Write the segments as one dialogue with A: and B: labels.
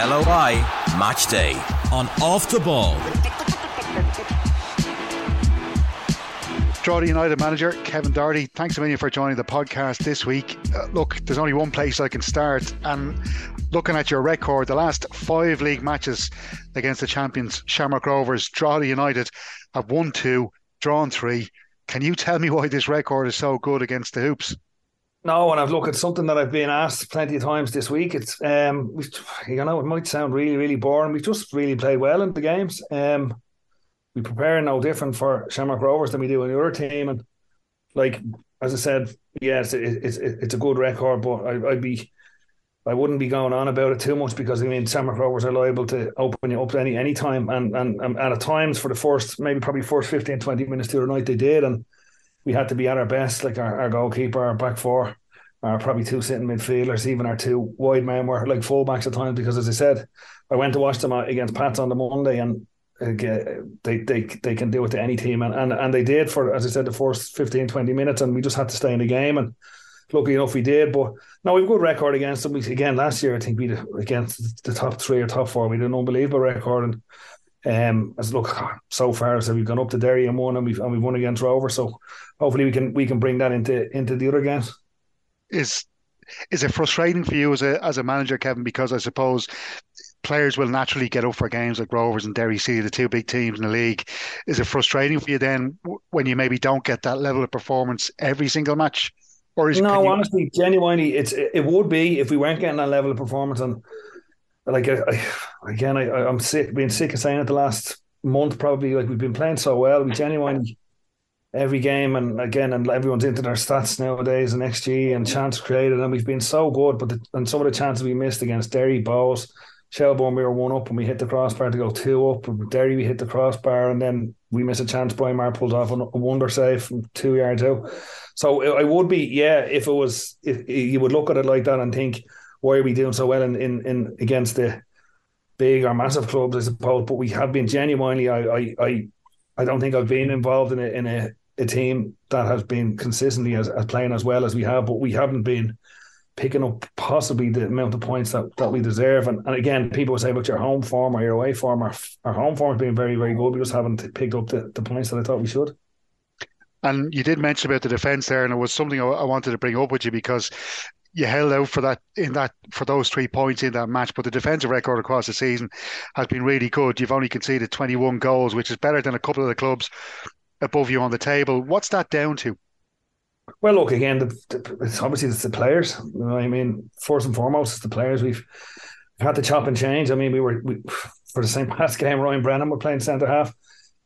A: LOI Match Day on Off the Ball.
B: Drogheda United manager Kevin Doherty, thanks a million for joining the podcast this week. Uh, look, there's only one place I can start, and looking at your record, the last five league matches against the champions Shamrock Rovers, Drogheda United have won two, drawn three. Can you tell me why this record is so good against the Hoops?
C: No, and I've looked at something that I've been asked plenty of times this week. It's um, you know, it might sound really, really boring. We've just really played well in the games. Um, we prepare no different for Shamrock Rovers than we do in the other team. And like as I said, yes, it, it's it's a good record, but I, would be I wouldn't be going on about it too much because I mean Shamrock Rovers are liable to open you up any any time, and, and and at times for the first maybe probably first 15, 20 minutes the night they did, and we had to be at our best. Like our, our goalkeeper, our back four, our probably two sitting midfielders, even our two wide men were like fullbacks at times because as I said, I went to watch them uh, against Pats on the Monday and uh, they they they can do it to any team and, and and they did for as I said the first 15 20 minutes and we just had to stay in the game and lucky enough we did but now we've good record against them we, again last year I think we against the top three or top four we did an unbelievable record and um as look so far so we've gone up to Derry and won and we've and we've won against Rover so hopefully we can we can bring that into into the other games
B: is is it frustrating for you as a as a manager Kevin because I suppose players will naturally get up for games like Rovers and Derry City, the two big teams in the league. Is it frustrating for you then when you maybe don't get that level of performance every single match?
C: Or is no, you... honestly, genuinely, it's it would be if we weren't getting that level of performance. And like I, I, again, I, I'm sick, being sick of saying it the last month. Probably like we've been playing so well, we genuinely every game and again and everyone's into their stats nowadays and XG and chance created and we've been so good but the, and some of the chances we missed against Derry Bohs Shelbourne we were one up and we hit the crossbar to go two up. With Derry we hit the crossbar and then we miss a chance. Brian Maher pulled off a wonder save from two yards out. So I would be yeah if it was if you would look at it like that and think why are we doing so well in in, in against the big or massive clubs I suppose. But we have been genuinely I I I, I don't think I've been involved in a in a, a team that has been consistently as, as playing as well as we have, but we haven't been picking up possibly the amount of points that, that we deserve. And, and again, people say about your home form or your away form. Our, our home form has been very, very good. We just haven't picked up the, the points that I thought we should.
B: And you did mention about the defence there, and it was something I wanted to bring up with you because you held out for that in that for those three points in that match. But the defensive record across the season has been really good. You've only conceded 21 goals, which is better than a couple of the clubs above you on the table. What's that down to?
C: Well, look again. The, the, it's obviously it's the players. You know I mean, first and foremost, it's the players. We've had to chop and change. I mean, we were we, for the same past game. Ryan Brennan were playing centre half.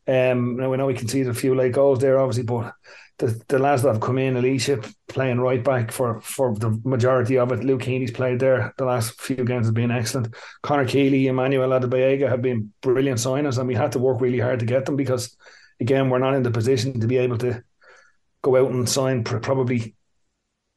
C: Um, now we know we conceded a few late goals there, obviously, but the, the lads that have come in, Elicha playing right back for for the majority of it. Luke Heeney's played there the last few games has been excellent. Conor Keeley, Emmanuel Adegboyega have been brilliant signers, and we had to work really hard to get them because again, we're not in the position to be able to go out and sign pr- probably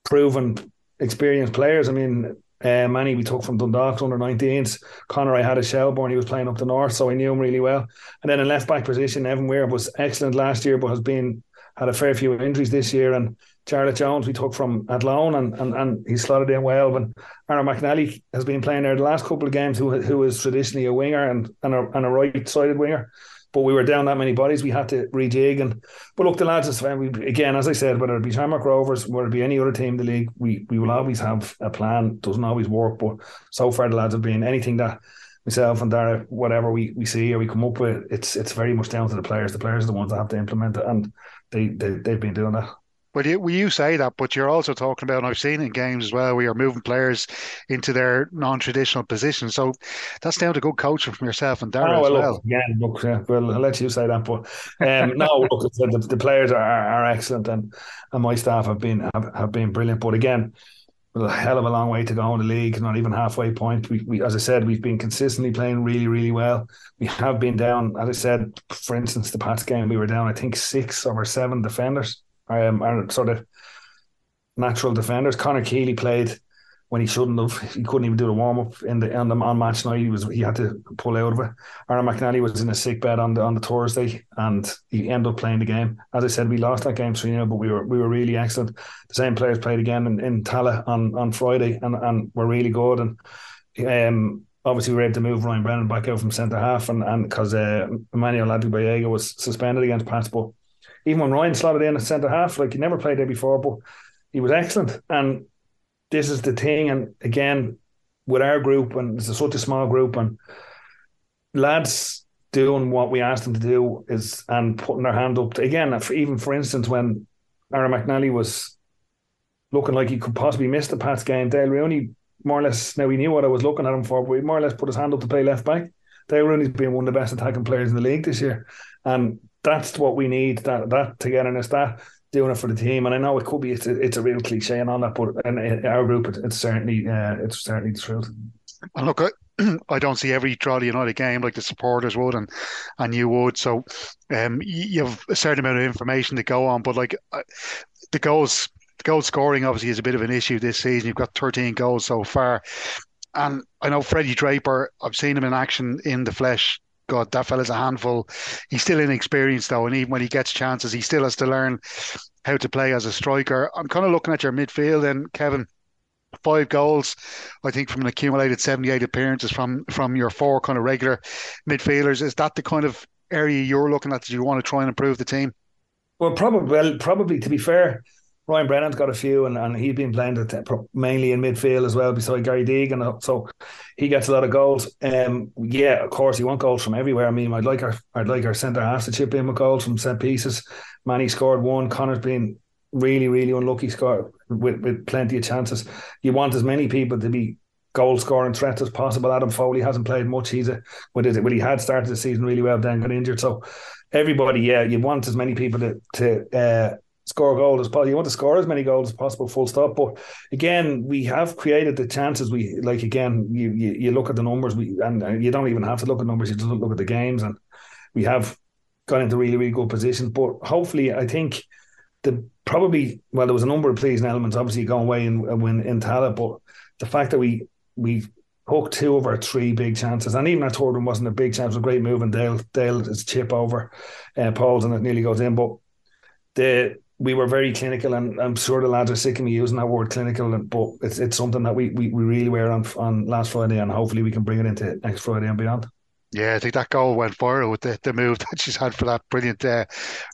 C: proven, experienced players. I mean, uh, Manny we took from Dundalk under 19s. Conor I had a Shelbourne, he was playing up the north, so I knew him really well. And then in left back position, Evan Weir was excellent last year, but has been had a fair few injuries this year. And Charlotte Jones we took from Athlone and, and, and he slotted in well. And Aaron McNally has been playing there the last couple of games, who who is traditionally a winger and, and a, and a right sided winger but we were down that many bodies, we had to rejig. And but look, the lads, we, again, as I said, whether it be Shamrock Rovers, whether it be any other team in the league, we we will always have a plan. Doesn't always work, but so far the lads have been anything that myself and Dara, whatever we, we see or we come up with, it's it's very much down to the players. The players are the ones that have to implement it, and they, they they've been doing that.
B: Well, you, you say that, but you're also talking about, and I've seen in games as well, we are moving players into their non-traditional positions. So that's down to good coaching from yourself and Darren oh, well, as well.
C: Look, yeah, look, yeah, well, I'll let you say that, but um, no, look, the, the players are, are excellent, and and my staff have been have, have been brilliant. But again, a hell of a long way to go in the league, not even halfway point. We, we, as I said, we've been consistently playing really, really well. We have been down, as I said, for instance, the Pats game, we were down, I think, six over seven defenders um, are sort of natural defenders. Conor Keeley played when he shouldn't have. He couldn't even do the warm up in the on the on match night. He was he had to pull out of it. Aaron McNally was in a sick bed on the on the Thursday, and he ended up playing the game. As I said, we lost that game three 0 but we were we were really excellent. The same players played again in, in Tallaght on on Friday, and and were really good. And um, obviously we were able to move Ryan Brennan back out from centre half, and and because uh, Emmanuel Adegboyega was suspended against Pats, but even when Ryan slotted in at centre half, like he never played there before, but he was excellent. And this is the thing, and again, with our group, and it's such a small group, and lads doing what we asked them to do is and putting their hand up to, again, even for instance, when Aaron McNally was looking like he could possibly miss the Pats game, Dale Rooney more or less now we knew what I was looking at him for, but he more or less put his hand up to play left back. Dale Rooney's been one of the best attacking players in the league this year. And that's what we need, that that togetherness, that doing it for the team. And I know it could be it's a, it's a real cliche and all that, but in our group it, it's certainly uh, it's certainly the truth.
B: And look, I, I don't see every Drogheda United game like the supporters would and and you would. So um, you have a certain amount of information to go on, but like uh, the goals goal scoring obviously is a bit of an issue this season. You've got 13 goals so far. And I know Freddie Draper, I've seen him in action in the flesh. God, that fella's a handful. He's still inexperienced though, and even when he gets chances, he still has to learn how to play as a striker. I'm kind of looking at your midfield and Kevin, five goals, I think, from an accumulated 78 appearances from from your four kind of regular midfielders. Is that the kind of area you're looking at that you want to try and improve the team?
C: Well, probably. Well, probably to be fair, Ryan Brennan's got a few, and, and he's been playing mainly in midfield as well, beside Gary Deegan, so he gets a lot of goals. Um, yeah, of course, you want goals from everywhere. I mean, I'd like our I'd like our centre half to chip in with goals from set pieces. Manny scored one. Conor's been really, really unlucky, score with with plenty of chances. You want as many people to be goal scoring threats as possible. Adam Foley hasn't played much. He's a what is it? Well, he had started the season really well, then got injured. So everybody, yeah, you want as many people to to uh, score goals as possible. You want to score as many goals as possible, full stop. But again, we have created the chances. We like again, you you, you look at the numbers, we and you don't even have to look at numbers. You just look at the games, and we have got into really really good positions. But hopefully, I think the probably well, there was a number of pleasing elements. Obviously, going away and win in Tallaght, but the fact that we we hooked two of our three big chances, and even our third one wasn't a big chance. It was a great move, and Dale Dale is chip over uh, Pohls, and it nearly goes in. But the we were very clinical, and I'm sure the lads are sick of me using that word clinical, but it's it's something that we we, we really were on on last Friday, and hopefully we can bring it into next Friday and beyond.
B: Yeah, I think that goal went viral with the, the move that she's had for that brilliant, uh,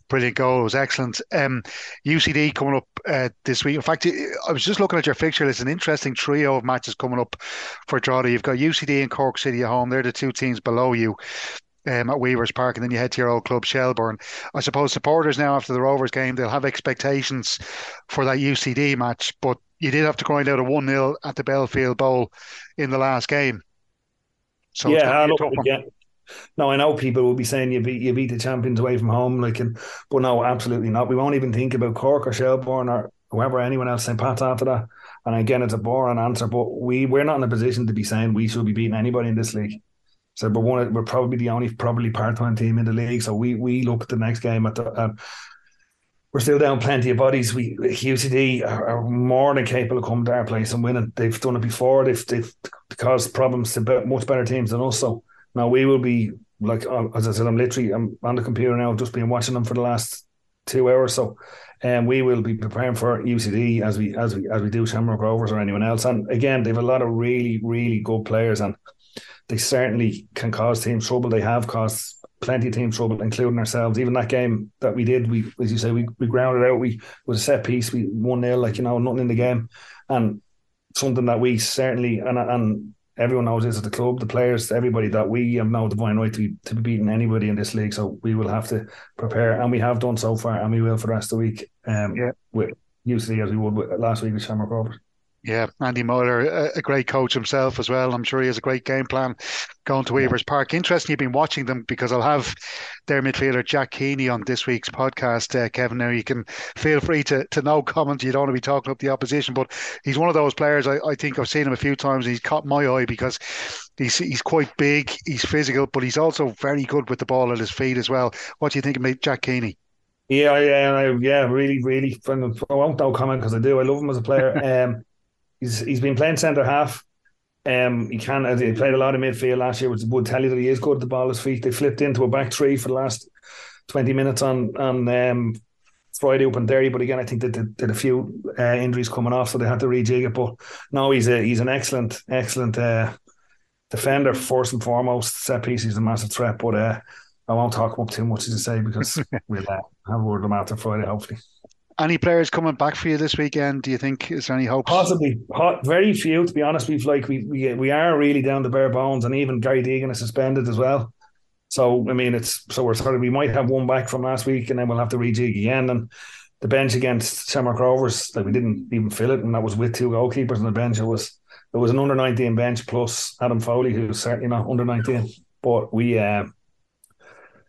B: brilliant goal. It was excellent. Um, UCD coming up uh, this week. In fact, I was just looking at your fixture. It's an interesting trio of matches coming up for Drogheda. You've got UCD and Cork City at home. They're the two teams below you um, at Weavers Park, and then you head to your old club Shelbourne. I suppose supporters now after the Rovers game they'll have expectations for that UCD match, but you did have to grind out a one 0 at the Belfield Bowl in the last game.
C: So yeah, look, yeah. No, I know people will be saying you beat you beat the champions away from home, like, and but no, absolutely not. We won't even think about Cork or Shelbourne or whoever anyone else St. Pat's after that. And again, it's a boring answer, but we we're not in a position to be saying we should be beating anybody in this league. So we're one. We're probably the only probably part time team in the league. So we we look at the next game at the. Uh, we're still down plenty of bodies. We UCD are, are, more than capable of coming to our place and winning. They've done it before. They've they've caused problems to much better teams than us. So now we will be like uh, as I said, I'm literally I'm on the computer now, just been watching them for the last two hours. So, and um, we will be preparing for UCD as we as we as we do Shamrock Rovers or anyone else. And again, they've a lot of really really good players and they certainly can cause teams trouble. They have caused plenty of teams trouble, including ourselves. Even that game that we did, we as you say, we, we grounded out. We was a set piece. We one nil, like you know, nothing in the game, and something that we certainly and and everyone knows is at the club, the players, everybody that we have now divine right to be, to be beating anybody in this league. So we will have to prepare, and we have done so far, and we will for the rest of the week. Um, yeah, with UCD as we would last week with Shamrock Rovers.
B: Yeah, Andy Myler, a, great coach himself as well. I'm sure he has a great game plan going to Weavers Park. Interesting, you've been watching them because I'll have their midfielder Jack Keaney on this week's podcast. Uh, Kevin, now you can feel free to to no comment. You don't want to be talking up the opposition, but he's one of those players. I, I think I've seen him a few times. he's caught my eye because he's he's quite big, he's physical, but he's also very good with the ball at his feet as well. What do you think of Jack Keaney?
C: Yeah, yeah, yeah, really, really. I won't no comment because I do. I love him as a player. Um, He's he's been playing centre half. Um, he can he played a lot of midfield last year, which would tell you that he is good at the ball at his feet. They flipped into a back three for the last twenty minutes on on um, Friday up in Derry, but again, I think that they, did a few uh, injuries coming off, so they had to rejig it. But no, he's a he's an excellent excellent uh, defender first and foremost. Set piece is a massive threat, but uh, I won't talk up too much as I say because we'll uh, have a word with them after Friday, hopefully.
B: Any players coming back for you this weekend? Do you think is there any hope?
C: Possibly, very few. To be honest, we've like we we we are really down to bare bones, and even Gary Deegan is suspended as well. So I mean, it's so we're sort of we might have one back from last week, and then we'll have to rejig again. And the bench against Shamrock Rovers, like we didn't even fill it, and that was with two goalkeepers on the bench. It was it was an under nineteen bench plus Adam Foley, who's certainly not under nineteen. But we uh,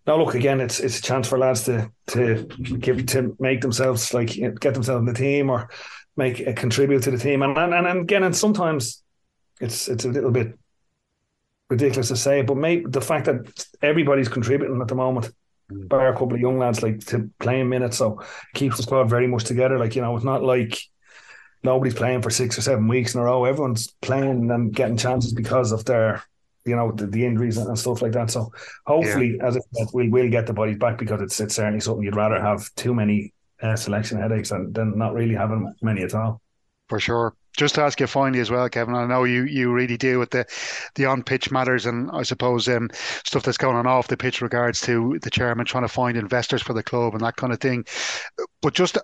C: now look again. It's it's a chance for lads to to give to make themselves like get themselves in the team or make a contribute to the team. And and, and again, and sometimes it's it's a little bit ridiculous to say, but maybe the fact that everybody's contributing at the moment, mm. bar a couple of young lads like to playing minutes, so keeps the squad very much together. Like you know, it's not like nobody's playing for six or seven weeks in a row. Everyone's playing and getting chances because of their you know the, the injuries and stuff like that. So hopefully, yeah. as I said, we will get the bodies back because it's it's certainly something you'd rather have too many uh, selection headaches than, than not really having many at all.
B: For sure. Just to ask you finally as well, Kevin. I know you you really deal with the the on pitch matters and I suppose um, stuff that's going on off the pitch regards to the chairman trying to find investors for the club and that kind of thing. But just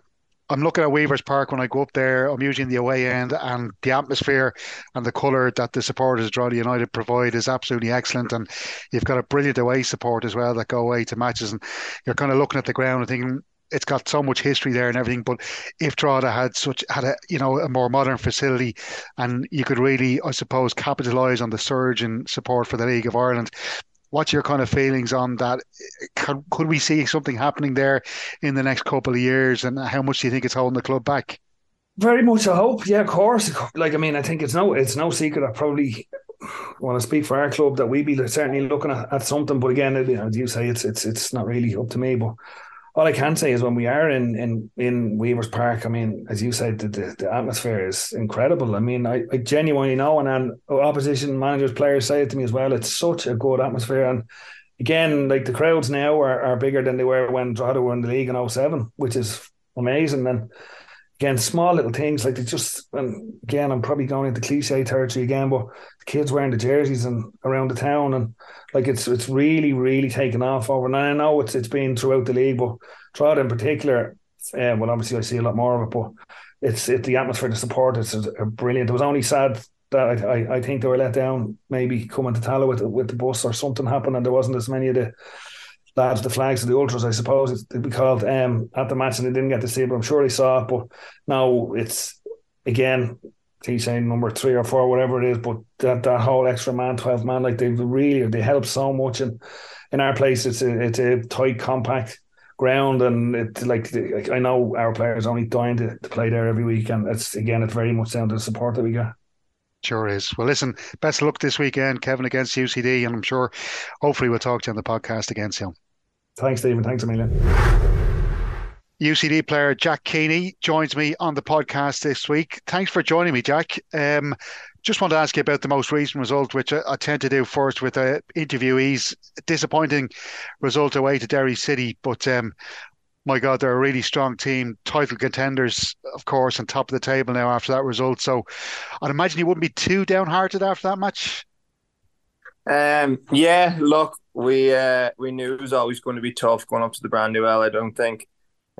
B: I'm looking at Weavers Park when I go up there. I'm usually in the away end, and the atmosphere and the colour that the supporters of Drogheda United provide is absolutely excellent. And you've got a brilliant away support as well that go away to matches, and you're kind of looking at the ground and thinking it's got so much history there and everything. But if Drogheda had such had a you know a more modern facility, and you could really, I suppose, capitalise on the surge in support for the League of Ireland, what's your kind of feelings on that? Could, could we see something happening there in the next couple of years? And how much do you think it's holding the club back?
C: Very much, I hope. Yeah, of course. Like, I mean, I think it's no, it's no secret I probably want to speak for our club that we be certainly looking at, at something. But again, as you say, it's it's it's not really up to me. But all I can say is when we are in in in Weavers Park, I mean, as you said, the, the, the atmosphere is incredible. I mean, I, I genuinely know, and, and opposition managers, players say it to me as well. It's such a good atmosphere, and again, like the crowds now are, are bigger than they were when Drogheda were in the league in 07, which is amazing. And again, small little things like they just and again, I'm probably going into cliche territory again, but the kids wearing the jerseys and around the town and like it's it's really really taken off over. And I know it's it's been throughout the league, but Drogheda in particular, uh, well, obviously I see a lot more of it, but it's it the atmosphere, the support is brilliant. It was only sad that I, I, I think they were let down maybe coming to Tallaght with with the bus or something happened and there wasn't as many of the lads, the flags of the ultras, I suppose it'd be called um, at the match, and they didn't get to see it, but I'm sure they saw it. But now it's again, he's saying number three or four, whatever it is. But that that whole extra man, twelve man, like they really they help so much. And in our place, it's a it's a tight, compact ground, and it's like, I know our players only dying to, to play there every week, and it's again, it's very much down to the support that we get.
B: Sure is. Well, listen, best of luck this weekend, Kevin, against UCD, and I'm sure hopefully we'll talk to you on the podcast again soon.
C: Thanks, Stephen. Thanks Amelia.
B: UCD player Jack Keaney joins me on the podcast this week. Thanks for joining me, Jack. Um, just want to ask you about the most recent result, which I, I tend to do first with uh, interviewees. Disappointing result away to Derry City, but um, my God, they're a really strong team, title contenders, of course, on top of the table now after that result. So I'd imagine you wouldn't be too downhearted after that match.
D: Um, yeah, look, we uh, we knew it was always going to be tough going up to the Brandywell. I don't think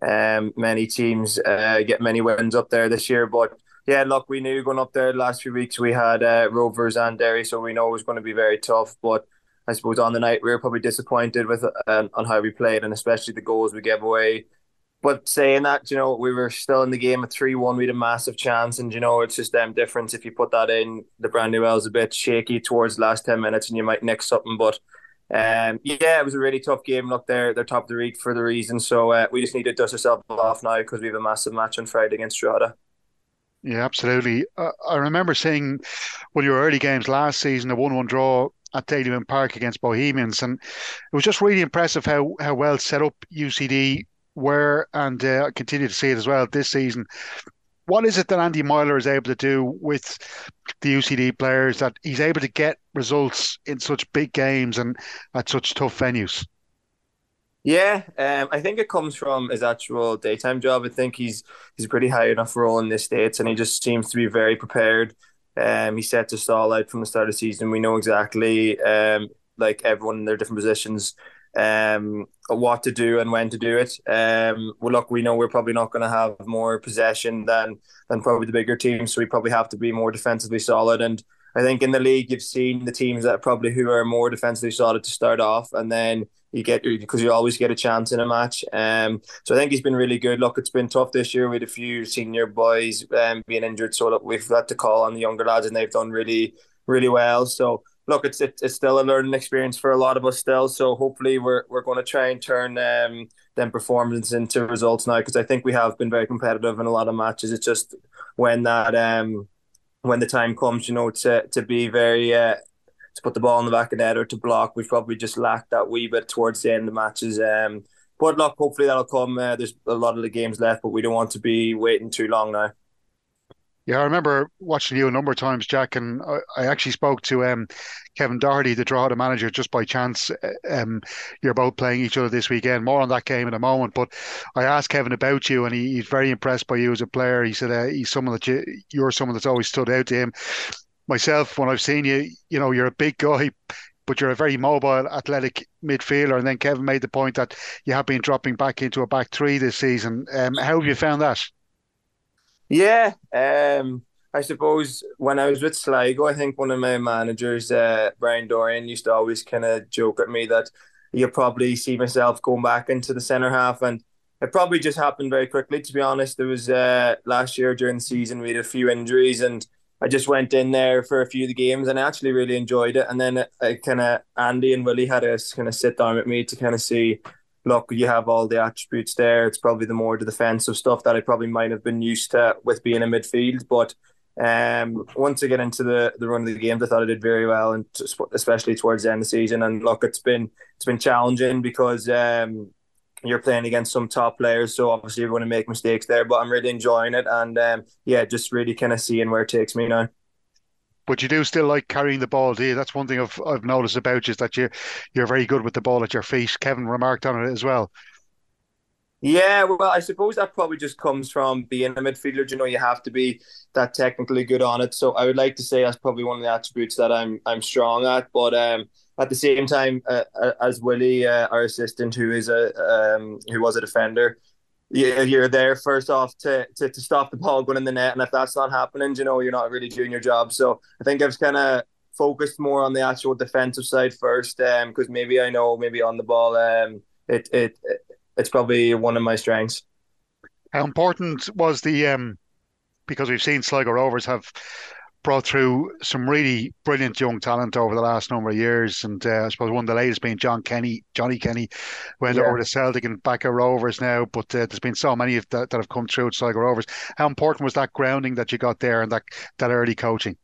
D: um, many teams uh, get many wins up there this year, but yeah, look, we knew going up there the last few weeks we had uh, Rovers and Derry, so we know it was going to be very tough. But I suppose on the night we were probably disappointed with uh, on how we played and especially the goals we gave away. But saying that, you know, we were still in the game at 3 1. We had a massive chance. And, you know, it's just them difference. If you put that in, the Brandywell is a bit shaky towards the last 10 minutes and you might nick something. But um, yeah, it was a really tough game. Look, they're, they're top of the league for the reason. So uh, we just need to dust ourselves off now because we have a massive match on Friday against Drogheda.
B: Yeah, absolutely. Uh, I remember seeing one of your early games last season, a 1 1 draw at Dalymount Park against Bohemians. And it was just really impressive how, how well set up UCD were, and uh, continue to see it as well this season. What is it that Andy Myler is able to do with the UCD players that he's able to get results in such big games and at such tough venues?
D: Yeah, um, I think it comes from his actual daytime job. I think he's he's a pretty high enough role in the states, and he just seems to be very prepared Um, he sets us all out from the start of the season. We know exactly, um, like everyone in their different positions, um, what to do and when to do it. Um, well, look, we know we're probably not going to have more possession than than probably the bigger teams, so we probably have to be more defensively solid. And I think in the league, you've seen the teams that probably who are more defensively solid to start off, and then you get because you always get a chance in a match. Um, so I think he's been really good. Look, it's been tough this year with a few senior boys um, being injured, so that we've had to call on the younger lads, and they've done really, really well. So look, it's it, it's still a learning experience for a lot of us still. So hopefully we're we're going to try and turn um, them performance into results now because I think we have been very competitive in a lot of matches. It's just when that um when the time comes, you know, to to be very uh, to put the ball in the back of the net or to block. We've probably just lacked that wee bit towards the end of the matches. Um, but look, hopefully that'll come. Uh, there's a lot of the games left, but we don't want to be waiting too long now.
B: Yeah, I remember watching you a number of times, Jack, and I, I actually spoke to um, Kevin Doherty, the draw Drogheda manager, just by chance. Uh, um, you're both playing each other this weekend. More on that game in a moment. But I asked Kevin about you, and he, he's very impressed by you as a player. He said uh, he's someone that you, you're someone that's always stood out to him myself, when I've seen you, you know, you're a big guy, but you're a very mobile, athletic midfielder. And then Kevin made the point that you have been dropping back into a back three this season. Um, how have you found that?
D: Yeah, um, I suppose when I was with Sligo, I think one of my managers, uh, Brian Dorian, used to always kind of joke at me that you probably see myself going back into the centre half. And it probably just happened very quickly, to be honest. There was uh, last year during the season, we had a few injuries and I just went in there for a few of the games and I actually really enjoyed it. And then I kind of Andy and Willie had to kind of sit down with me to kind of see, look, you have all the attributes there. It's probably the more the defensive stuff that I probably might have been used to with being in midfield. But um, once I get into the, the run of the games, I thought I did very well, and especially towards the end of the season. And look, it's been it's been challenging because um, you're playing against some top players, so obviously you're going to make mistakes there. But I'm really enjoying it, and um, yeah, just really kind of seeing where it takes me now.
B: But you do still like carrying the ball, do you? That's one thing I've I've noticed about you is that you you're very good with the ball at your feet. Kevin remarked on it as well.
D: Yeah, well, I suppose that probably just comes from being a midfielder. You know, you have to be that technically good on it. So I would like to say that's probably one of the attributes that I'm I'm strong at. But um, at the same time, uh, uh, as Willie, uh, our assistant, who is a um, who was a defender, you're there first off to, to, to stop the ball going in the net, and if that's not happening, you know you're not really doing your job. So I think I've kind of focused more on the actual defensive side first, because um, maybe I know maybe on the ball, um, it, it it it's probably one of my strengths.
B: How important was the um, because we've seen Sligo Rovers have brought through some really brilliant young talent over the last number of years. And uh, I suppose one of the latest being John Kenny, Johnny Kenny, went yeah. over to Celtic and back at Rovers now. But uh, there's been so many of that, that have come through at Sligo Rovers. How important was that grounding that you got there and that, that early coaching?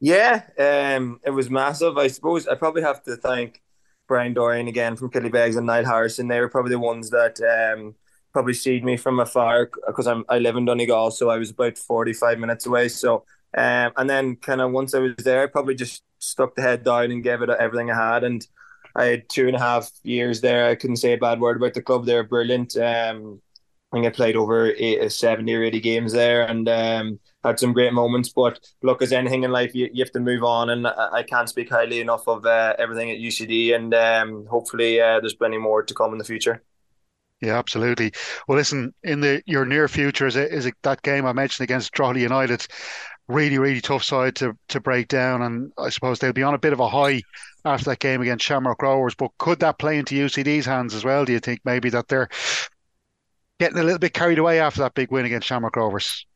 D: Yeah, um, it was massive. I suppose I probably have to thank Brian Dorian again from Killybegs and Niall Harrison. They were probably the ones that um, probably seed me from afar because I'm I live in Donegal, so I was about 45 minutes away. So um, and then kind of once I was there, I probably just stuck the head down and gave it everything I had. And I had two and a half years there. I couldn't say a bad word about the club. They're brilliant. Um, I think I played over eight, 70 or 80 games there and um, had some great moments. But look, as anything in life, you, you have to move on. And I, I can't speak highly enough of uh, everything at UCD. And um, hopefully, uh, there's plenty more to come in the future.
B: Yeah, absolutely. Well, listen, in the your near future, is it, is it that game I mentioned against Drogheda United? Really, really tough side to to break down. And I suppose they'll be on a bit of a high after that game against Shamrock Rovers. But could that play into UCD's hands as well? Do you think maybe that they're getting a little bit carried away after that big win against Shamrock Rovers?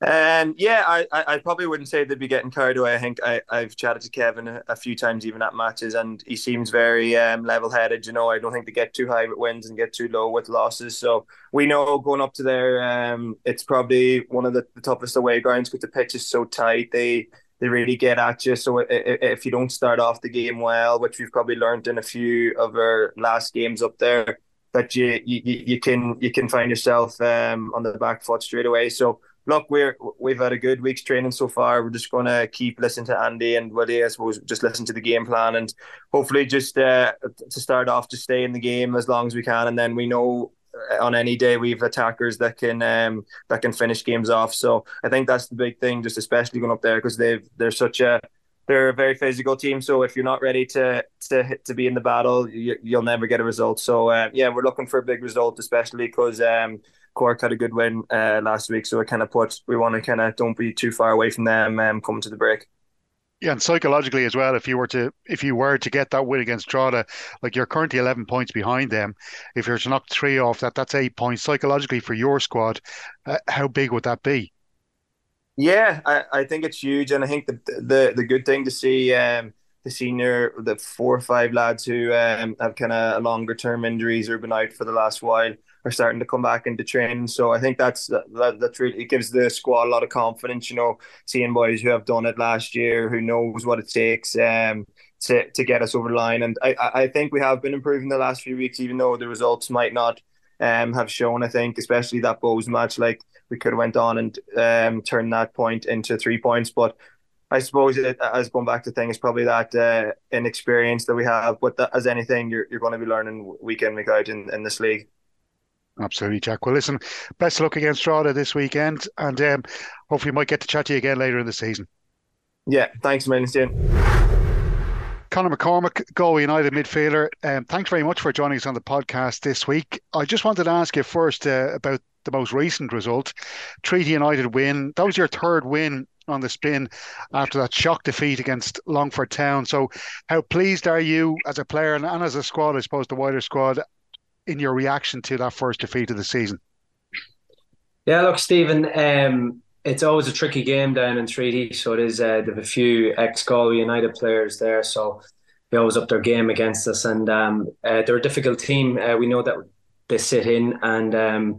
D: Um, yeah, I, I probably wouldn't say they'd be getting carried away. I think I, I've chatted to Kevin a, a few times, even at matches, and he seems very um, level headed. You know, I don't think they get too high with wins and get too low with losses. So we know going up to there, um, it's probably one of the, the toughest away grounds because the pitch is so tight. They they really get at you. So if you don't start off the game well, which we've probably learned in a few of our last games up there, that you you, you can you can find yourself um, on the back foot straight away. So look, we're we've had a good week's training so far. We're just to keep listening to Andy and Willie. I suppose just listen to the game plan and hopefully just uh, to start off, just stay in the game as long as we can, and then we know on any day we've attackers that can um, that can finish games off. So I think that's the big thing, just especially going up there because they've they're such a they're a very physical team. So if you're not ready to to to be in the battle, you, will never get a result. So uh, yeah, we're looking for a big result, especially because um, Cork had a good win uh, last week. So it kind of puts we want to kind of don't be too far away from them um, coming to the break.
B: Yeah, and psychologically as well, if you were to if you were to get that win against Drogheda, like you're currently eleven points behind them. If you're to knock three off that, that's eight points. Psychologically for your squad, uh, how big would that be?
D: Yeah, I, I think it's huge, and I think the the the good thing to see um, the senior the four or five lads who um, have kind of a longer term injuries or been out for the last while are starting to come back into training. So I think that's that that's really it gives the squad a lot of confidence. You know, seeing boys who have done it last year, who knows what it takes um, to to get us over the line. And I I think we have been improving the last few weeks, even though the results might not um have shown. I think especially that Bohs match, like we could have went on and um turned that point into three points, but. I suppose it, as going back to thing is probably that uh, inexperience that we have. But that, as anything, you're, you're going to be learning week in week out in, in this league.
B: Absolutely, Jack. Well, listen, best of luck against Drogheda this weekend, and um, hopefully, we might get to chat to you again later in the season.
D: Yeah, thanks, man.
B: Conor McCormack, Galway United midfielder. Um, thanks very much for joining us on the podcast this week. I just wanted to ask you first uh, about the most recent result, Treaty United win. That was your third win on the spin after that shock defeat against Longford Town. So, how pleased are you as a player and, and as a squad, I suppose, the wider squad, in your reaction to that first defeat of the season?
E: Yeah, look, Stephen, um, it's always a tricky game down in Treaty. So it is. Uh, have a few ex Galway United players there, so they always up their game against us, and um, uh, they're a difficult team. Uh, we know that they sit in, and um,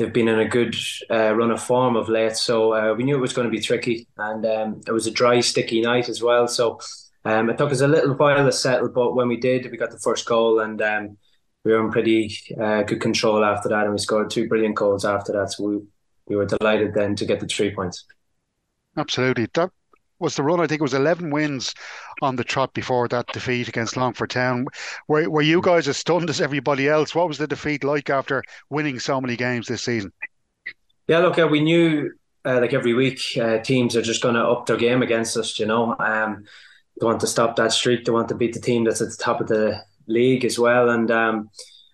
E: they've been in a good uh, run of form of late. So uh, we knew it was going to be tricky, and um, it was a dry, sticky night as well. So um, it took us a little while to settle, but when we did, we got the first goal, and um, we were in pretty uh, good control after that, and we scored two brilliant goals after that. So we we were delighted then to get the three points.
B: Absolutely, that was the run. I think it was eleven wins on the trot before that defeat against Longford Town. Were were you guys as stunned as everybody else? What was the defeat like after winning so many games this season?
E: Yeah, look, uh, we knew uh, like every week uh, teams are just going to up their game against us. You know, um, they want to stop that streak. They want to beat the team that's at the top of the league as well. And um,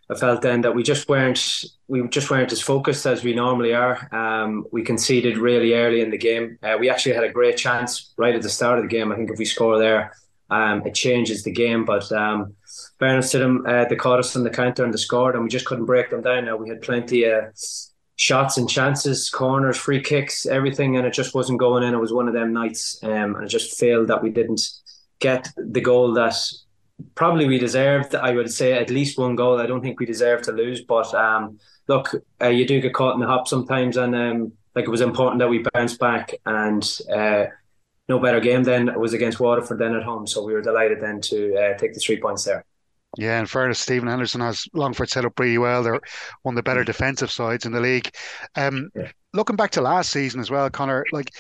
E: I felt then that we just weren't we just weren't as focused as we normally are. Um, we conceded really early in the game. Uh, we actually had a great chance right at the start of the game. I think if we score there, um, it changes the game. But um, fairness to them, uh, they caught us on the counter and they scored, and we just couldn't break them down. Now we had plenty of shots and chances, corners, free kicks, everything, and it just wasn't going in. It was one of them nights, um, and it just failed that we didn't get the goal that probably we deserved. I would say at least one goal. I don't think we deserve to lose, but um, look, uh, you do get caught in the hop sometimes, and um, like it was important that we bounced back. And uh, no better game then it was against Waterford then at home, so we were delighted then to uh, take the three points there.
B: Yeah, in fairness, Stephen Henderson has Longford set up really well. They're one of the better defensive sides in the league. Um, yeah. Looking back to last season as well, Conor, like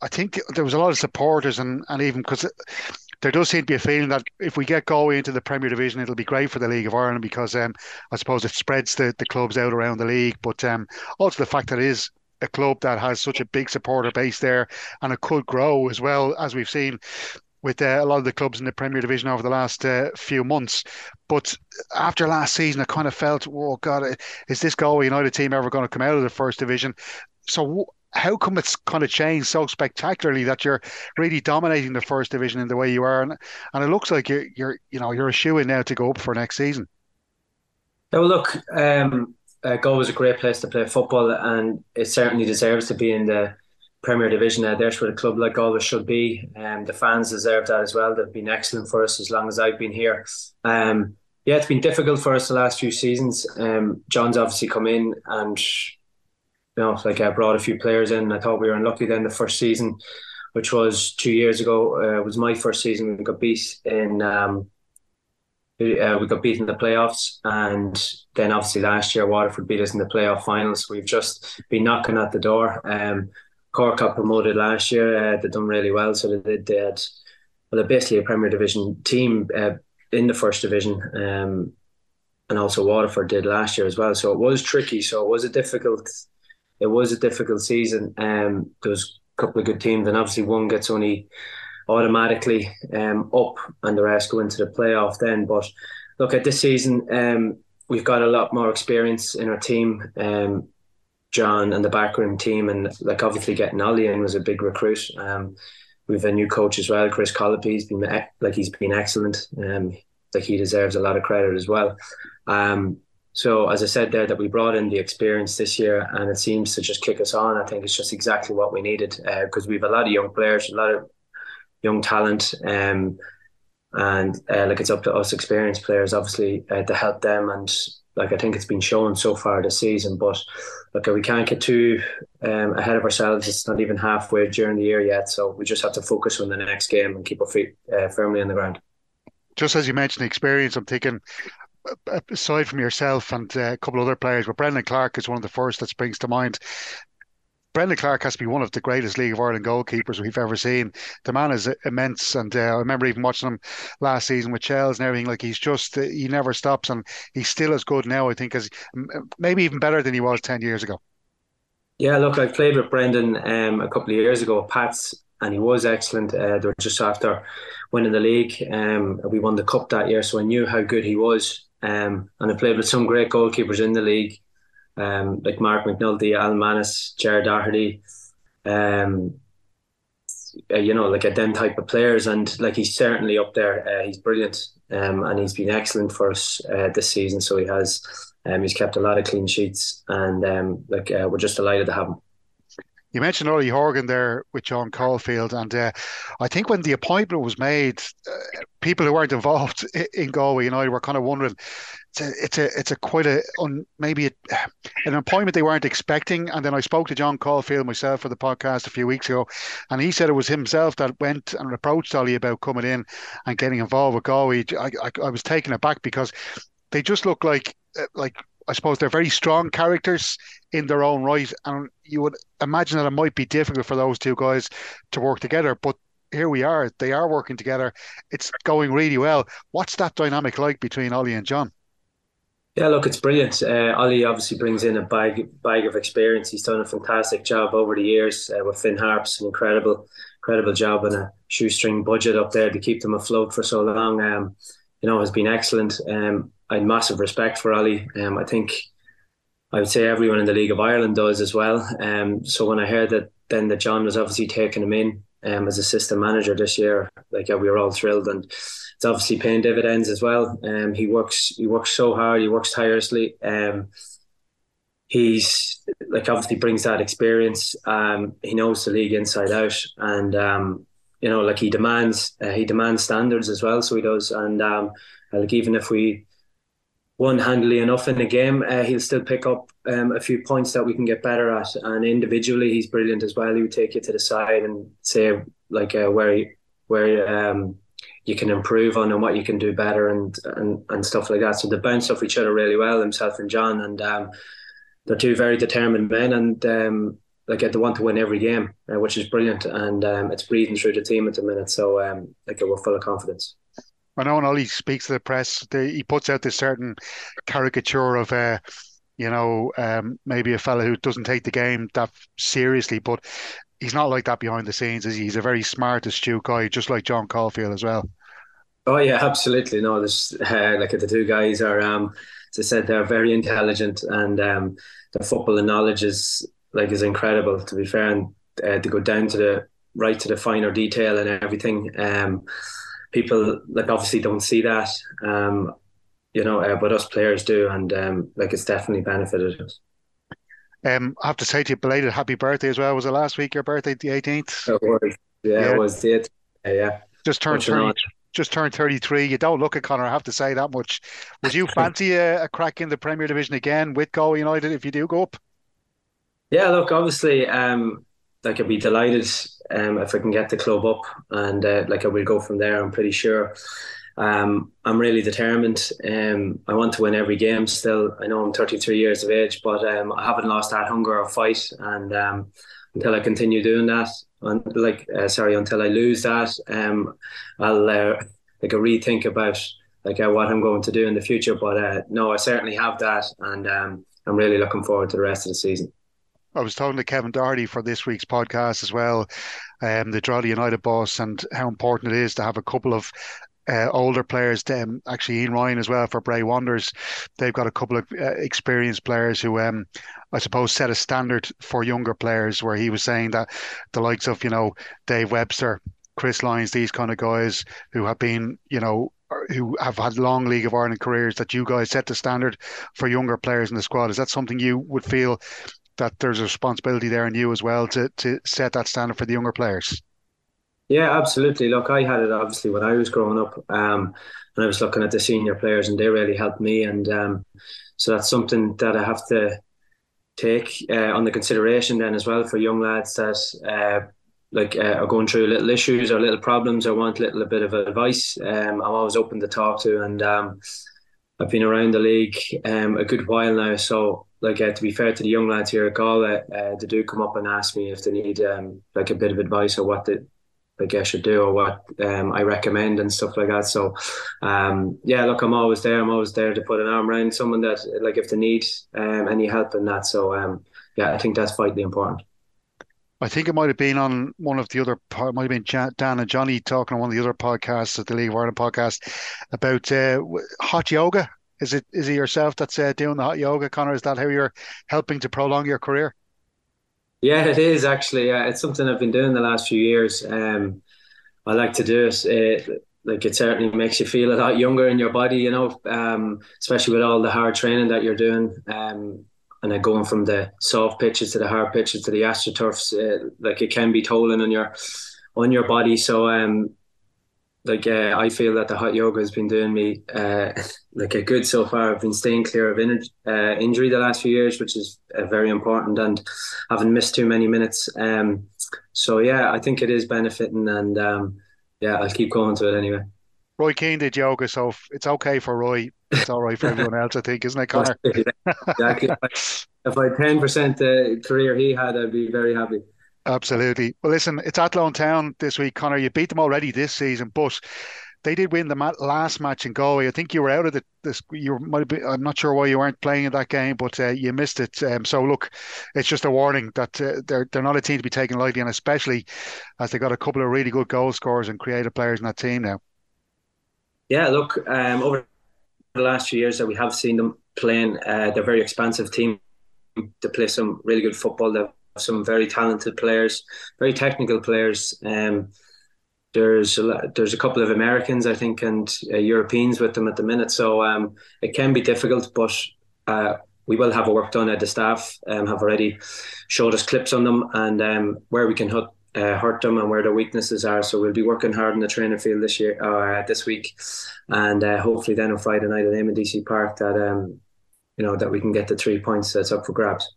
B: I think there was a lot of supporters and, and even because there does seem to be a feeling that if we get Galway into the Premier Division, it'll be great for the League of Ireland because um, I suppose it spreads the, the clubs out around the league. But um, also the fact that it is a club that has such a big supporter base there and it could grow as well as we've seen with uh, a lot of the clubs in the Premier Division over the last uh, few months. But after last season, I kind of felt, oh God, is this Galway United team ever going to come out of the first division? So how come it's kind of changed so spectacularly that you're really dominating the first division in the way you are, and and it looks like you're you're you know you're a shoe in now to go up for next season.
E: Well, look, um, uh, is a great place to play football, and it certainly deserves to be in the Premier Division. Uh, there's where a club like Galway should be, and um, the fans deserve that as well. They've been excellent for us as long as I've been here. Um, yeah, it's been difficult for us the last few seasons. Um, John's obviously come in and you know, like I brought a few players in. I thought we were unlucky then the first season, which was two years ago. Uh, was my first season. We got beat in. Um, uh, we got beat in the playoffs, and then obviously last year Waterford beat us in the playoff finals. We've just been knocking at the door. Um, Cork got promoted last year. Uh, they've done really well, so they did. They had, well, they're basically a Premier Division team uh, in the first division. Um, and also Waterford did last year as well. So it was tricky. So it was a difficult, it was a difficult season. Um, there was a couple of good teams, and obviously one gets only automatically um, up, and the rest go into the playoff then. But look at this season, um, we've got a lot more experience in our team. Um, John and the backroom team, and like obviously getting Ollie in was a big recruit. Um, we've a new coach as well, Chris Colopy. He's been like he's been excellent. Um, like he deserves a lot of credit as well. Um, so as I said there, that we brought in the experience this year, and it seems to just kick us on. I think it's just exactly what we needed because uh, we've a lot of young players, a lot of young talent, um, and uh, like it's up to us experienced players, obviously, uh, to help them. And like I think it's been shown so far this season, but look, we can't get too um, ahead of ourselves. It's not even halfway during the year yet, so we just have to focus on the next game and keep our feet uh, firmly on the ground.
B: Just as you mentioned the experience, I'm thinking aside from yourself and uh, a couple other players, but Brendan Clarke is one of the first that springs to mind. Brendan Clarke has to be one of the greatest League of Ireland goalkeepers we've ever seen. The man is immense, and uh, I remember even watching him last season with Shels and everything. Like he's just uh, he never stops, and he's still as good now. I think as maybe even better than he was ten years ago.
E: Yeah, look, I played with Brendan um, a couple of years ago at Pats, and he was excellent. Uh, they were just after winning the league. Um, we won the cup that year, so I knew how good he was. Um, and I played with some great goalkeepers in the league, um, like Mark McNulty, Alan Mannus, Gerard Doherty, um, uh, you know, like a them type of players. And like he's certainly up there. Uh, he's brilliant, um, and he's been excellent for us uh, this season. So he has, um, he's kept a lot of clean sheets, and um, like uh, we're just delighted to have him.
B: You mentioned Ollie Horgan there with John Caulfield, and uh, I think when the appointment was made, uh, people who weren't involved in Galway United were kind of wondering. It's a, it's a, it's a quite a maybe a, an appointment they weren't expecting. And then I spoke to John Caulfield myself for the podcast a few weeks ago, and he said it was himself that went and approached Ollie about coming in and getting involved with Galway. I, I, I was taken aback because they just look like uh, like I suppose they're very strong characters in their own right, and you would imagine that it might be difficult for those two guys to work together. But here we are; they are working together. It's going really well. What's that dynamic like between Ollie and John?
E: Yeah, look, it's brilliant. Uh, Ollie obviously brings in a bag bag of experience. He's done a fantastic job over the years uh, with Finn Harps, an incredible, incredible job and a shoestring budget up there to keep them afloat for so long. Um, you know, has been excellent. Um, I had massive respect for Ollie. Um, I think I would say everyone in the League of Ireland does as well. Um, so when I heard that then that John was obviously taking him in um, as assistant manager this year, like yeah, we were all thrilled, and it's obviously paying dividends as well. Um, he works he works so hard, he works tirelessly. Um, he's like obviously brings that experience. Um, he knows the league inside out, and um, you know, like he demands uh, he demands standards as well. So he does, and um, like even if we won handily enough in the game, uh, he'll still pick up um, a few points that we can get better at. And individually, he's brilliant as well. He would take you to the side and say like uh, where where um, you can improve on and what you can do better and and and stuff like that. So they bounce off each other really well, himself and John, and um, they're two very determined men and. Um, like they want to win every game, uh, which is brilliant, and um, it's breathing through the team at the minute. So, um, like we're full of confidence.
B: I know when Ollie speaks to the press, he puts out this certain caricature of, uh, you know, um, maybe a fellow who doesn't take the game that seriously, but he's not like that behind the scenes. Is he? He's a very smart, astute guy, just like John Caulfield as well.
E: Oh yeah, absolutely. No, there's uh, like the two guys are, um, as I said, they're very intelligent, and um, their football knowledge is like is incredible. To be fair, and uh, to go down to the right to the finer detail and everything. Um, people like obviously don't see that, um, you know, uh, but us players do, and um, like it's definitely benefited us.
B: Um, I have to say to you, belated happy birthday as well. Was it last week your birthday, the eighteenth?
E: It was. Yeah, yeah, it was it. Uh, yeah.
B: Just turned thirty. Just turned thirty-three. You don't look at Conor. I have to say that much. Would you fancy a, a crack in the Premier Division again with Galway United if you do go up?
E: Yeah, look, obviously, um, like I'd be delighted um, if I can get the club up, and uh, like I will go from there. I'm pretty sure. Um, I'm really determined. Um, I want to win every game. Still, I know I'm 33 years of age, but um, I haven't lost that hunger or fight. And um, until I continue doing that, and like uh, sorry, until I lose that, um, I'll uh, like a rethink about like uh, what I'm going to do in the future. But uh, no, I certainly have that, and um, I'm really looking forward to the rest of the season.
B: I was talking to Kevin Doherty for this week's podcast as well, um, the Drogheda United boss, and how important it is to have a couple of uh, older players. Um, actually, Ian Ryan as well for Bray Wanderers. They've got a couple of uh, experienced players who, um, I suppose, set a standard for younger players. Where he was saying that the likes of you know Dave Webster, Chris Lyons, these kind of guys who have been you know who have had long League of Ireland careers, that you guys set the standard for younger players in the squad. Is that something you would feel that there's a responsibility there in you as well to to set that standard for the younger players?
E: Yeah, absolutely. Look, I had it obviously when I was growing up, um, and I was looking at the senior players, and they really helped me. And um, so that's something that I have to take uh, on the consideration then as well for young lads that uh, like uh, are going through little issues or little problems or want a little bit of advice. Um, I'm always open to talk to, and um, I've been around the league um, a good while now. So, like uh, to be fair to the young lads here at Galway, uh, they do come up and ask me if they need um, like a bit of advice or what they like I should do or what um, I recommend and stuff like that. So, um, yeah, look, I'm always there. I'm always there to put an arm around someone that, like, if they need um, any help in that. So, um, yeah, I think that's vitally important.
B: I think it might have been on one of the other, it might have been Dan and Johnny talking on one of the other podcasts at the League of Ireland podcast about uh, hot yoga. Is it is it yourself that's uh, doing the hot yoga, Conor? Is that how you're helping to prolong your career?
E: Yeah, it is actually. Yeah, it's something I've been doing the last few years. Um, I like to do it. it. Like it certainly makes you feel a lot younger in your body, you know, um, especially with all the hard training that you're doing. Um, and then going from the soft pitches to the hard pitches to the astroturfs, uh, like it can be tolling on your on your body. So um, like uh, I feel that the hot yoga has been doing me uh, like a good so far. I've been staying clear of in- uh, injury the last few years, which is uh, very important, and haven't missed too many minutes. Um, so yeah, I think it is benefiting, and um, yeah, I'll keep going to it anyway.
B: Roy Keane did yoga, so it's okay for Roy. It's all right for everyone else, I think, isn't it, Conor?
E: exactly. if I ten percent the career he had, I'd be very happy.
B: Absolutely. Well, listen, it's Athlone Town this week, Connor. You beat them already this season, but they did win the last match in Galway. I think you were out of the this. You might be. I'm not sure why you weren't playing in that game, but uh, you missed it. Um, so look, it's just a warning that uh, they're they're not a team to be taken lightly, and especially as they got a couple of really good goal scorers and creative players in that team now.
E: Yeah, look, um, over the last few years that we have seen them playing, uh, they're a very expansive team. to play some really good football. They've some very talented players, very technical players. Um, there's a, there's a couple of Americans, I think, and uh, Europeans with them at the minute. So um, it can be difficult, but uh, we will have a work done at the staff. Um, have already showed us clips on them and um, where we can hurt, uh, hurt them and where their weaknesses are. So we'll be working hard in the training field this year, uh, this week, and uh, hopefully then on Friday night at Deacy Park that um, you know that we can get the three points that's up for grabs.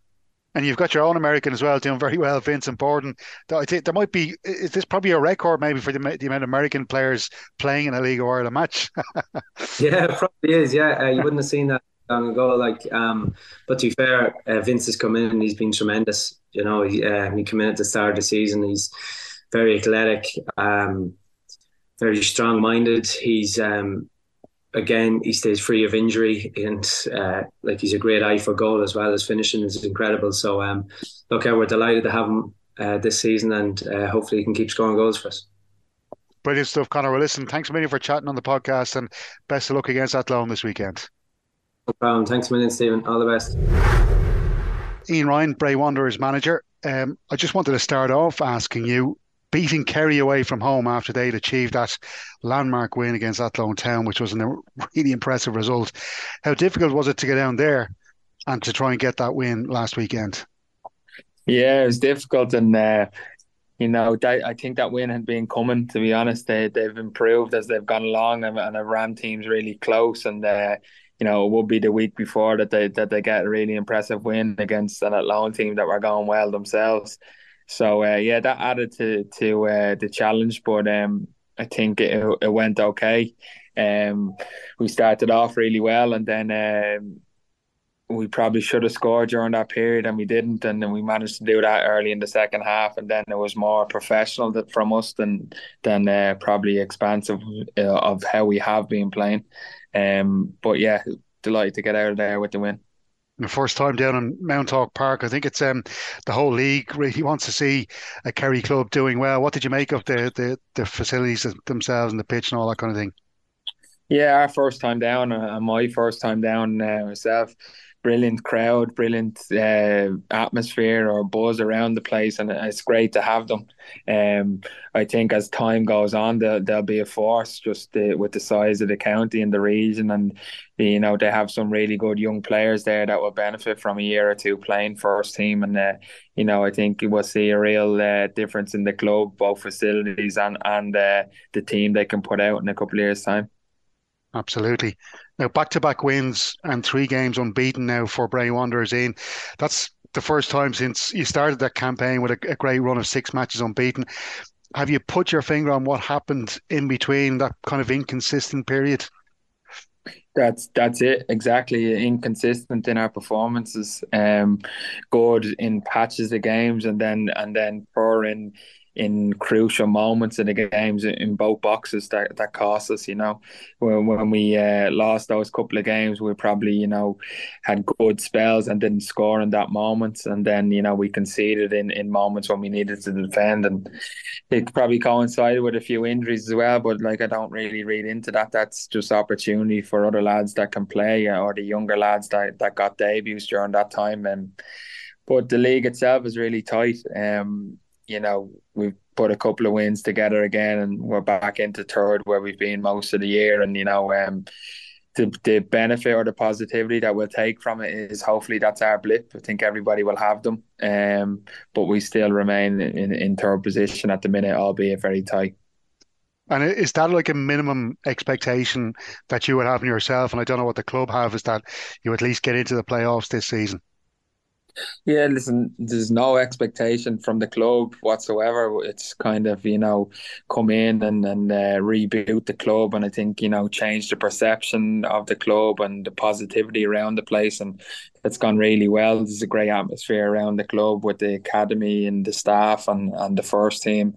B: And you've got your own American as well, doing very well, Vincent Borden. I think there might be, is this probably a record maybe for the, the amount of American players playing in a League of Ireland match?
E: yeah, probably is. Yeah, uh, you wouldn't have seen that long ago. Like, um, but to be fair, uh, Vince has come in and he's been tremendous. You know, he, uh, he came in at the start of the season. He's very athletic, um, very strong-minded. He's um, again, he stays free of injury, and uh, like he's a great eye for goal as well as finishing is incredible. So, um, look, we're delighted to have him uh, this season, and uh, hopefully he can keep scoring goals for us.
B: Brilliant stuff, Conor. Well, listen, thanks a million for chatting on the podcast, and best of luck against Athlone this weekend.
E: No problem. Thanks a million, Stephen. All the best.
B: Ian Ryan, Bray Wanderers manager. Um, I just wanted to start off asking you beating Kerry away from home after they'd achieved that landmark win against Athlone Town, which was a really impressive result. How difficult was it to get down there and to try and get that win last weekend?
F: Yeah, it was difficult, and uh, you know, I think that win had been coming. To be honest, they they've improved as they've gone along, and, and have ran teams really close. And uh, you know, it would be the week before that they that they get a really impressive win against an Athlone team that were going well themselves. So uh, yeah, that added to to uh, the challenge, but um, I think it, it went okay. Um, we started off really well, and then um, we probably should have scored during that period and we didn't and then we managed to do that early in the second half and then it was more professional that from us than than uh, probably expansive uh, of how we have been playing um but yeah delighted to get out of there with the win
B: the first time down in Mounthawk Park. I think it's um the whole league really wants to see a Kerry club doing well. What did you make of the the, the facilities themselves and the pitch and all that kind of thing?
F: Yeah, our first time down, uh, and my first time down uh, myself brilliant crowd, brilliant uh, atmosphere or buzz around the place, and it's great to have them. Um, I think as time goes on, they'll, they'll be a force just uh, with the size of the county and the region, and you know they have some really good young players there that will benefit from a year or two playing first team, and uh, you know I think we'll see a real uh, difference in the club, both facilities and and uh, the team they can put out in a couple of years' time.
B: Absolutely. Now, back to back wins and three games unbeaten now for Bray Wanderers in. That's the first time since you started that campaign with a, a, great run of six matches unbeaten. Have you put your finger on what happened in between that kind of inconsistent period?
F: That's that's it exactly. Inconsistent in our performances, um, good in patches of games, and then and then poor in in crucial moments in the games in both boxes that, that cost us. You know, when when we uh, lost those couple of games, we probably you know had good spells and didn't score in that moment, and then you know we conceded in, in moments when we needed to defend, and it probably coincided with a few injuries as well. But like I don't really read into that. That's just opportunity for other lads that can play or the younger lads that that got debuts during that time and. But the league itself is really tight. Um, you know, we've put a couple of wins together again and we're back into third where we've been most of the year. And, you know, um, the, the benefit or the positivity that we'll take from it is hopefully that's our blip. I think everybody will have them. Um, but we still remain in, in third position at the minute, albeit very tight.
B: And is that like a minimum expectation that you would have in yourself? And I don't know what the club have, is that you at least get into the playoffs this season?
F: Yeah, listen, there's no expectation from the club whatsoever. It's kind of, you know, come in and, and uh, reboot the club and I think, you know, change the perception of the club and the positivity around the place. And it's gone really well. There's a great atmosphere around the club with the academy and the staff and, and the first team.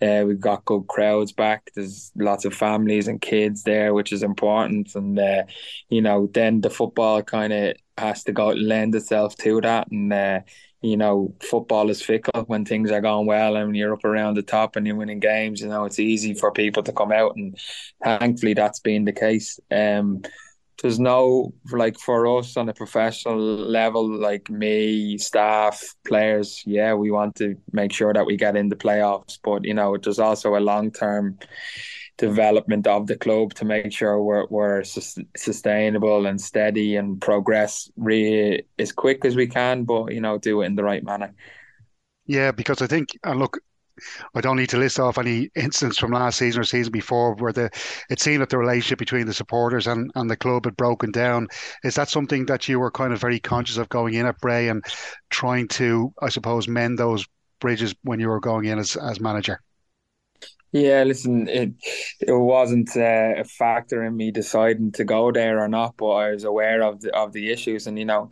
F: Uh, we've got good crowds back. There's lots of families and kids there, which is important. And uh, you know, then the football kind of has to go lend itself to that. And uh, you know, football is fickle when things are going well and you're up around the top and you're winning games. You know, it's easy for people to come out, and thankfully that's been the case. Um, there's no like for us on a professional level, like me, staff, players. Yeah, we want to make sure that we get in the playoffs, but you know, there's also a long term development of the club to make sure we're we're sustainable and steady and progress really as quick as we can, but you know, do it in the right manner.
B: Yeah, because I think, and look, I don't need to list off any incidents from last season or season before where the it seemed that the relationship between the supporters and, and the club had broken down. Is that something that you were kind of very conscious of going in at Bray and trying to, I suppose, mend those bridges when you were going in as, as manager?
F: Yeah, listen, it it wasn't uh, a factor in me deciding to go there or not, but I was aware of the of the issues, and you know,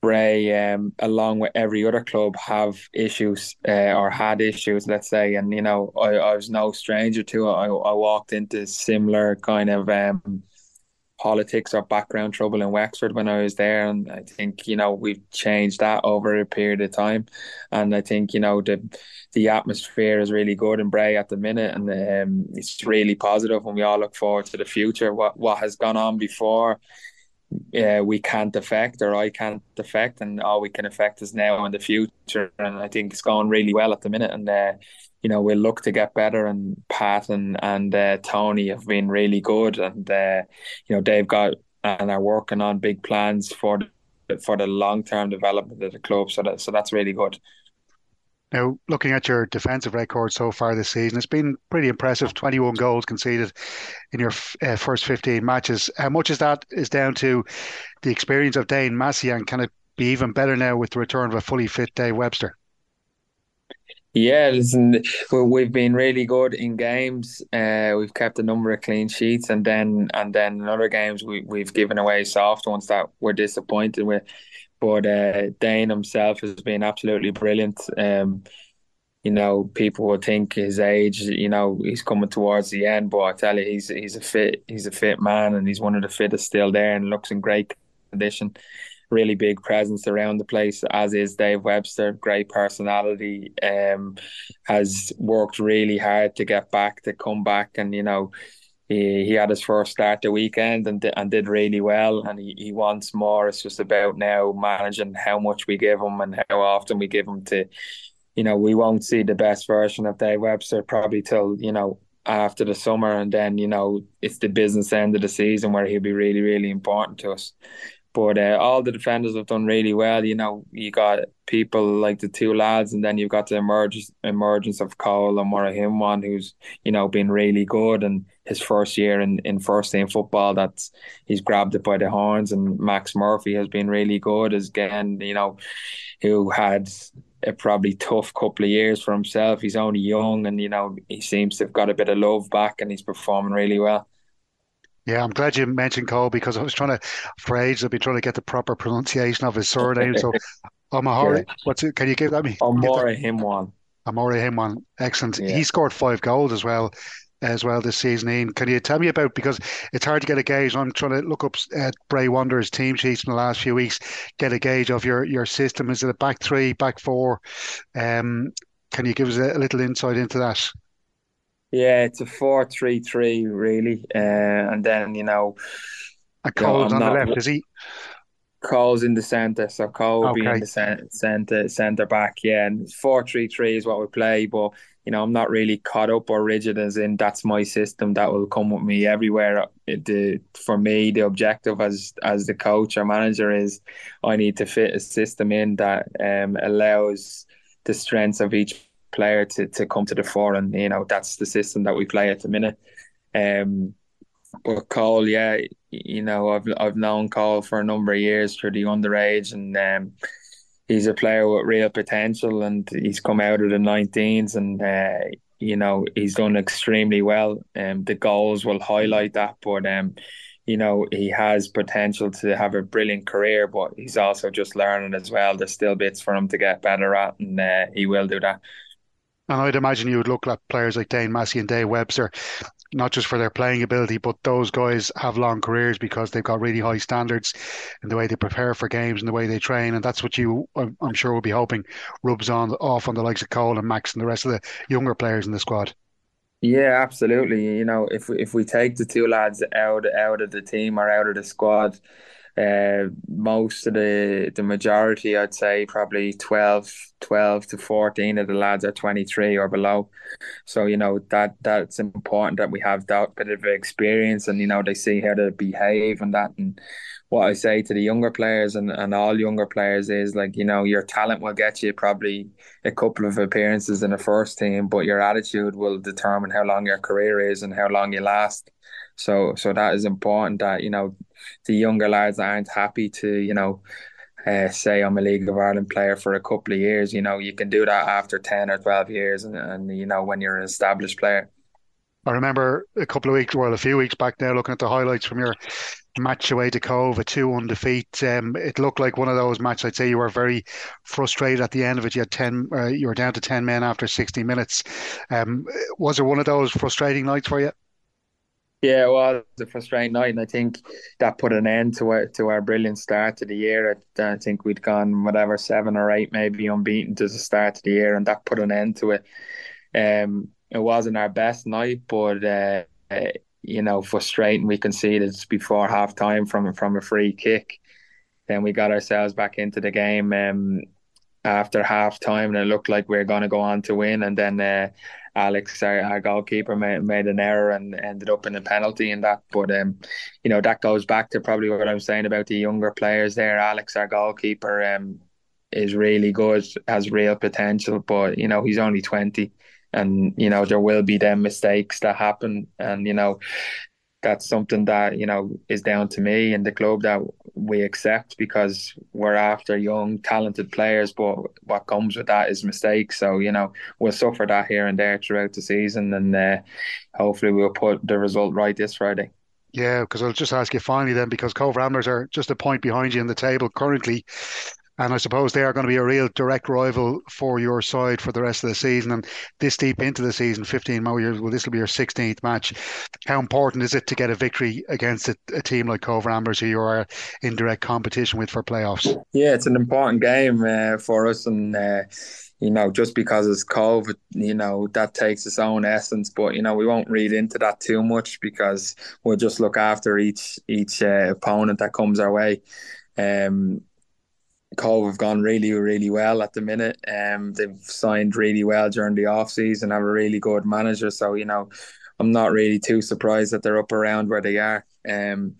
F: Bray, um, along with every other club, have issues uh, or had issues, let's say. And, you know, I, I was no stranger to it. I, I walked into similar kind of um, politics or background trouble in Wexford when I was there. And I think, you know, we've changed that over a period of time. And I think, you know, the the atmosphere is really good in Bray at the minute. And um, it's really positive we all look forward to the future. What, what has gone on before uh, we can't affect or I can't affect, and all we can affect is now and the future. And I think it's going really well at the minute. And uh, you know, we'll look to get better. And Pat and and uh, Tony have been really good, and uh, you know they've got and are working on big plans for the, for the long term development of the club. So that so that's really good.
B: Now, looking at your defensive record so far this season, it's been pretty impressive. 21 goals conceded in your uh, first 15 matches. How much of that is down to the experience of Dane Massey, and can it be even better now with the return of a fully fit Dave Webster?
F: Yeah, listen, we've been really good in games. Uh, we've kept a number of clean sheets, and then and then in other games we we've given away soft ones that we're disappointed with. But uh, Dane himself has been absolutely brilliant. Um, you know, people will think his age, you know, he's coming towards the end, but I tell you, he's he's a fit he's a fit man, and he's one of the fittest still there, and looks in great condition really big presence around the place, as is Dave Webster. Great personality. Um, has worked really hard to get back, to come back, and you know, he, he had his first start the weekend and and did really well. And he, he wants more. It's just about now managing how much we give him and how often we give him to. You know, we won't see the best version of Dave Webster probably till you know after the summer, and then you know it's the business end of the season where he'll be really, really important to us. But uh, all the defenders have done really well. You know, you got people like the two lads, and then you've got the emergence emergence of Cole and one who's you know been really good. And his first year in, in first team football, that's he's grabbed it by the horns. And Max Murphy has been really good. As again, you know, who had a probably tough couple of years for himself. He's only young, and you know he seems to have got a bit of love back, and he's performing really well.
B: Yeah, I'm glad you mentioned Cole because I was trying to, for ages, I've been trying to get the proper pronunciation of his surname. So, Omahori, yeah. what's it? Can you give that me?
F: Omorehiomwan.
B: Omore him one. Excellent. Yeah. He scored five goals as well as well this season. Ian, can you tell me about because it's hard to get a gauge. I'm trying to look up at Bray Wanderers team sheets in the last few weeks, get a gauge of your your system. Is it a back three, back four? Um, can you give us a, a little insight into that?
F: Yeah, it's a four-three-three really, uh, and then you know,
B: a Cole's you know, on the left, is he?
F: Cole's in the centre, so Cole okay. being the centre centre back. Yeah, and four-three-three is what we play, but you know, I'm not really caught up or rigid as in that's my system that will come with me everywhere. The for me, the objective as as the coach or manager is I need to fit a system in that um, allows the strengths of each player to, to come to the fore, and you know that's the system that we play at the minute. Um, but Cole, yeah, you know I've I've known Cole for a number of years through the underage, and um, he's a player with real potential, and he's come out of the 19s, and uh, you know he's done extremely well. Um, the goals will highlight that, but um, you know he has potential to have a brilliant career, but he's also just learning as well. There's still bits for him to get better at, and uh, he will do that.
B: And I'd imagine you would look at players like Dane Massey and Dave Webster, not just for their playing ability, but those guys have long careers because they've got really high standards in the way they prepare for games and the way they train. And that's what you, I'm sure, will be hoping rubs on off on the likes of Cole and Max and the rest of the younger players in the squad.
F: Yeah, absolutely. You know, if if we take the two lads out out of the team or out of the squad, uh, most of the the majority, I'd say, probably 12, 12 to fourteen of the lads are twenty three or below. So you know that that's important that we have that bit of experience, and you know they see how to behave and that. And what I say to the younger players and, and all younger players is like you know your talent will get you probably a couple of appearances in the first team, but your attitude will determine how long your career is and how long you last. So so that is important that you know the younger lads aren't happy to you know uh, say I'm a League of Ireland player for a couple of years. You know you can do that after ten or twelve years, and, and you know when you're an established player.
B: I remember a couple of weeks, well, a few weeks back now, looking at the highlights from your match away to Cobh, a 2 1 defeat. Um, it looked like one of those matches, I'd say you were very frustrated at the end of it. You had 10, uh, you were down to 10 men after 60 minutes. Um, was it one of those frustrating nights for you?
F: Yeah, it was a frustrating night, and I think that put an end to our to our brilliant start to the year. I, I think we'd gone whatever seven or eight, maybe unbeaten to the start of the year, and that put an end to it. Um, it wasn't our best night, but uh, you know, frustrating. We conceded before half time from from a free kick. Then we got ourselves back into the game um, after half time, and it looked like we were going to go on to win. And then uh, Alex, our, our goalkeeper, made, made an error and ended up in a penalty in that. But um, you know that goes back to probably what I was saying about the younger players there. Alex, our goalkeeper, um, is really good, has real potential, but you know he's only twenty, and you know there will be them mistakes that happen, and you know that's something that you know is down to me and the club that we accept because we're after young, talented players. But what comes with that is mistakes. So you know we'll suffer that here and there throughout the season, and uh, hopefully we'll put the result right this Friday.
B: Yeah, because I'll just ask you finally then, because Cobh Ramblers are just a point behind you in the table currently. And I suppose they are going to be a real direct rival for your side for the rest of the season. And this deep into the season, 15 more years, well, this will be your 16th match. How important is it to get a victory against a, a team like Cobh Ramblers, who you are in direct competition with for playoffs?
F: Yeah, it's an important game uh, for us. And, uh, you know, just because it's Cobh, you know, that takes its own essence. But you know, we won't read into that too much because we'll just look after each each uh, opponent that comes our way. Um, Cobh have gone really, really well at the minute. Um, they've signed really well during the off season, have a really good manager. So you know, I'm not really too surprised that they're up around where they are. Um,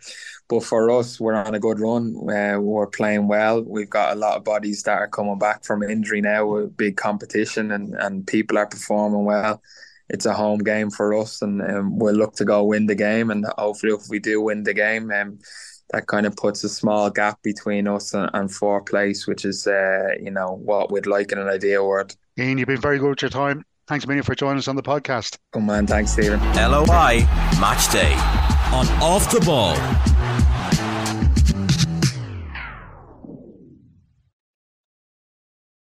F: but for us, we're on a good run. Uh, we're playing well. We've got a lot of bodies that are coming back from injury now with big competition, and and people are performing well. It's a home game for us, and um, we'll look to go win the game. And hopefully, if we do win the game, um, that kind of puts a small gap between us and, and fourth place, which is, uh, you know, what we'd like in an ideal world.
B: Ian, you've been very good with your time. Thanks a million for joining us on the podcast.
F: Come on, thanks, Stephen.
A: LOI Match Day on Off the Ball.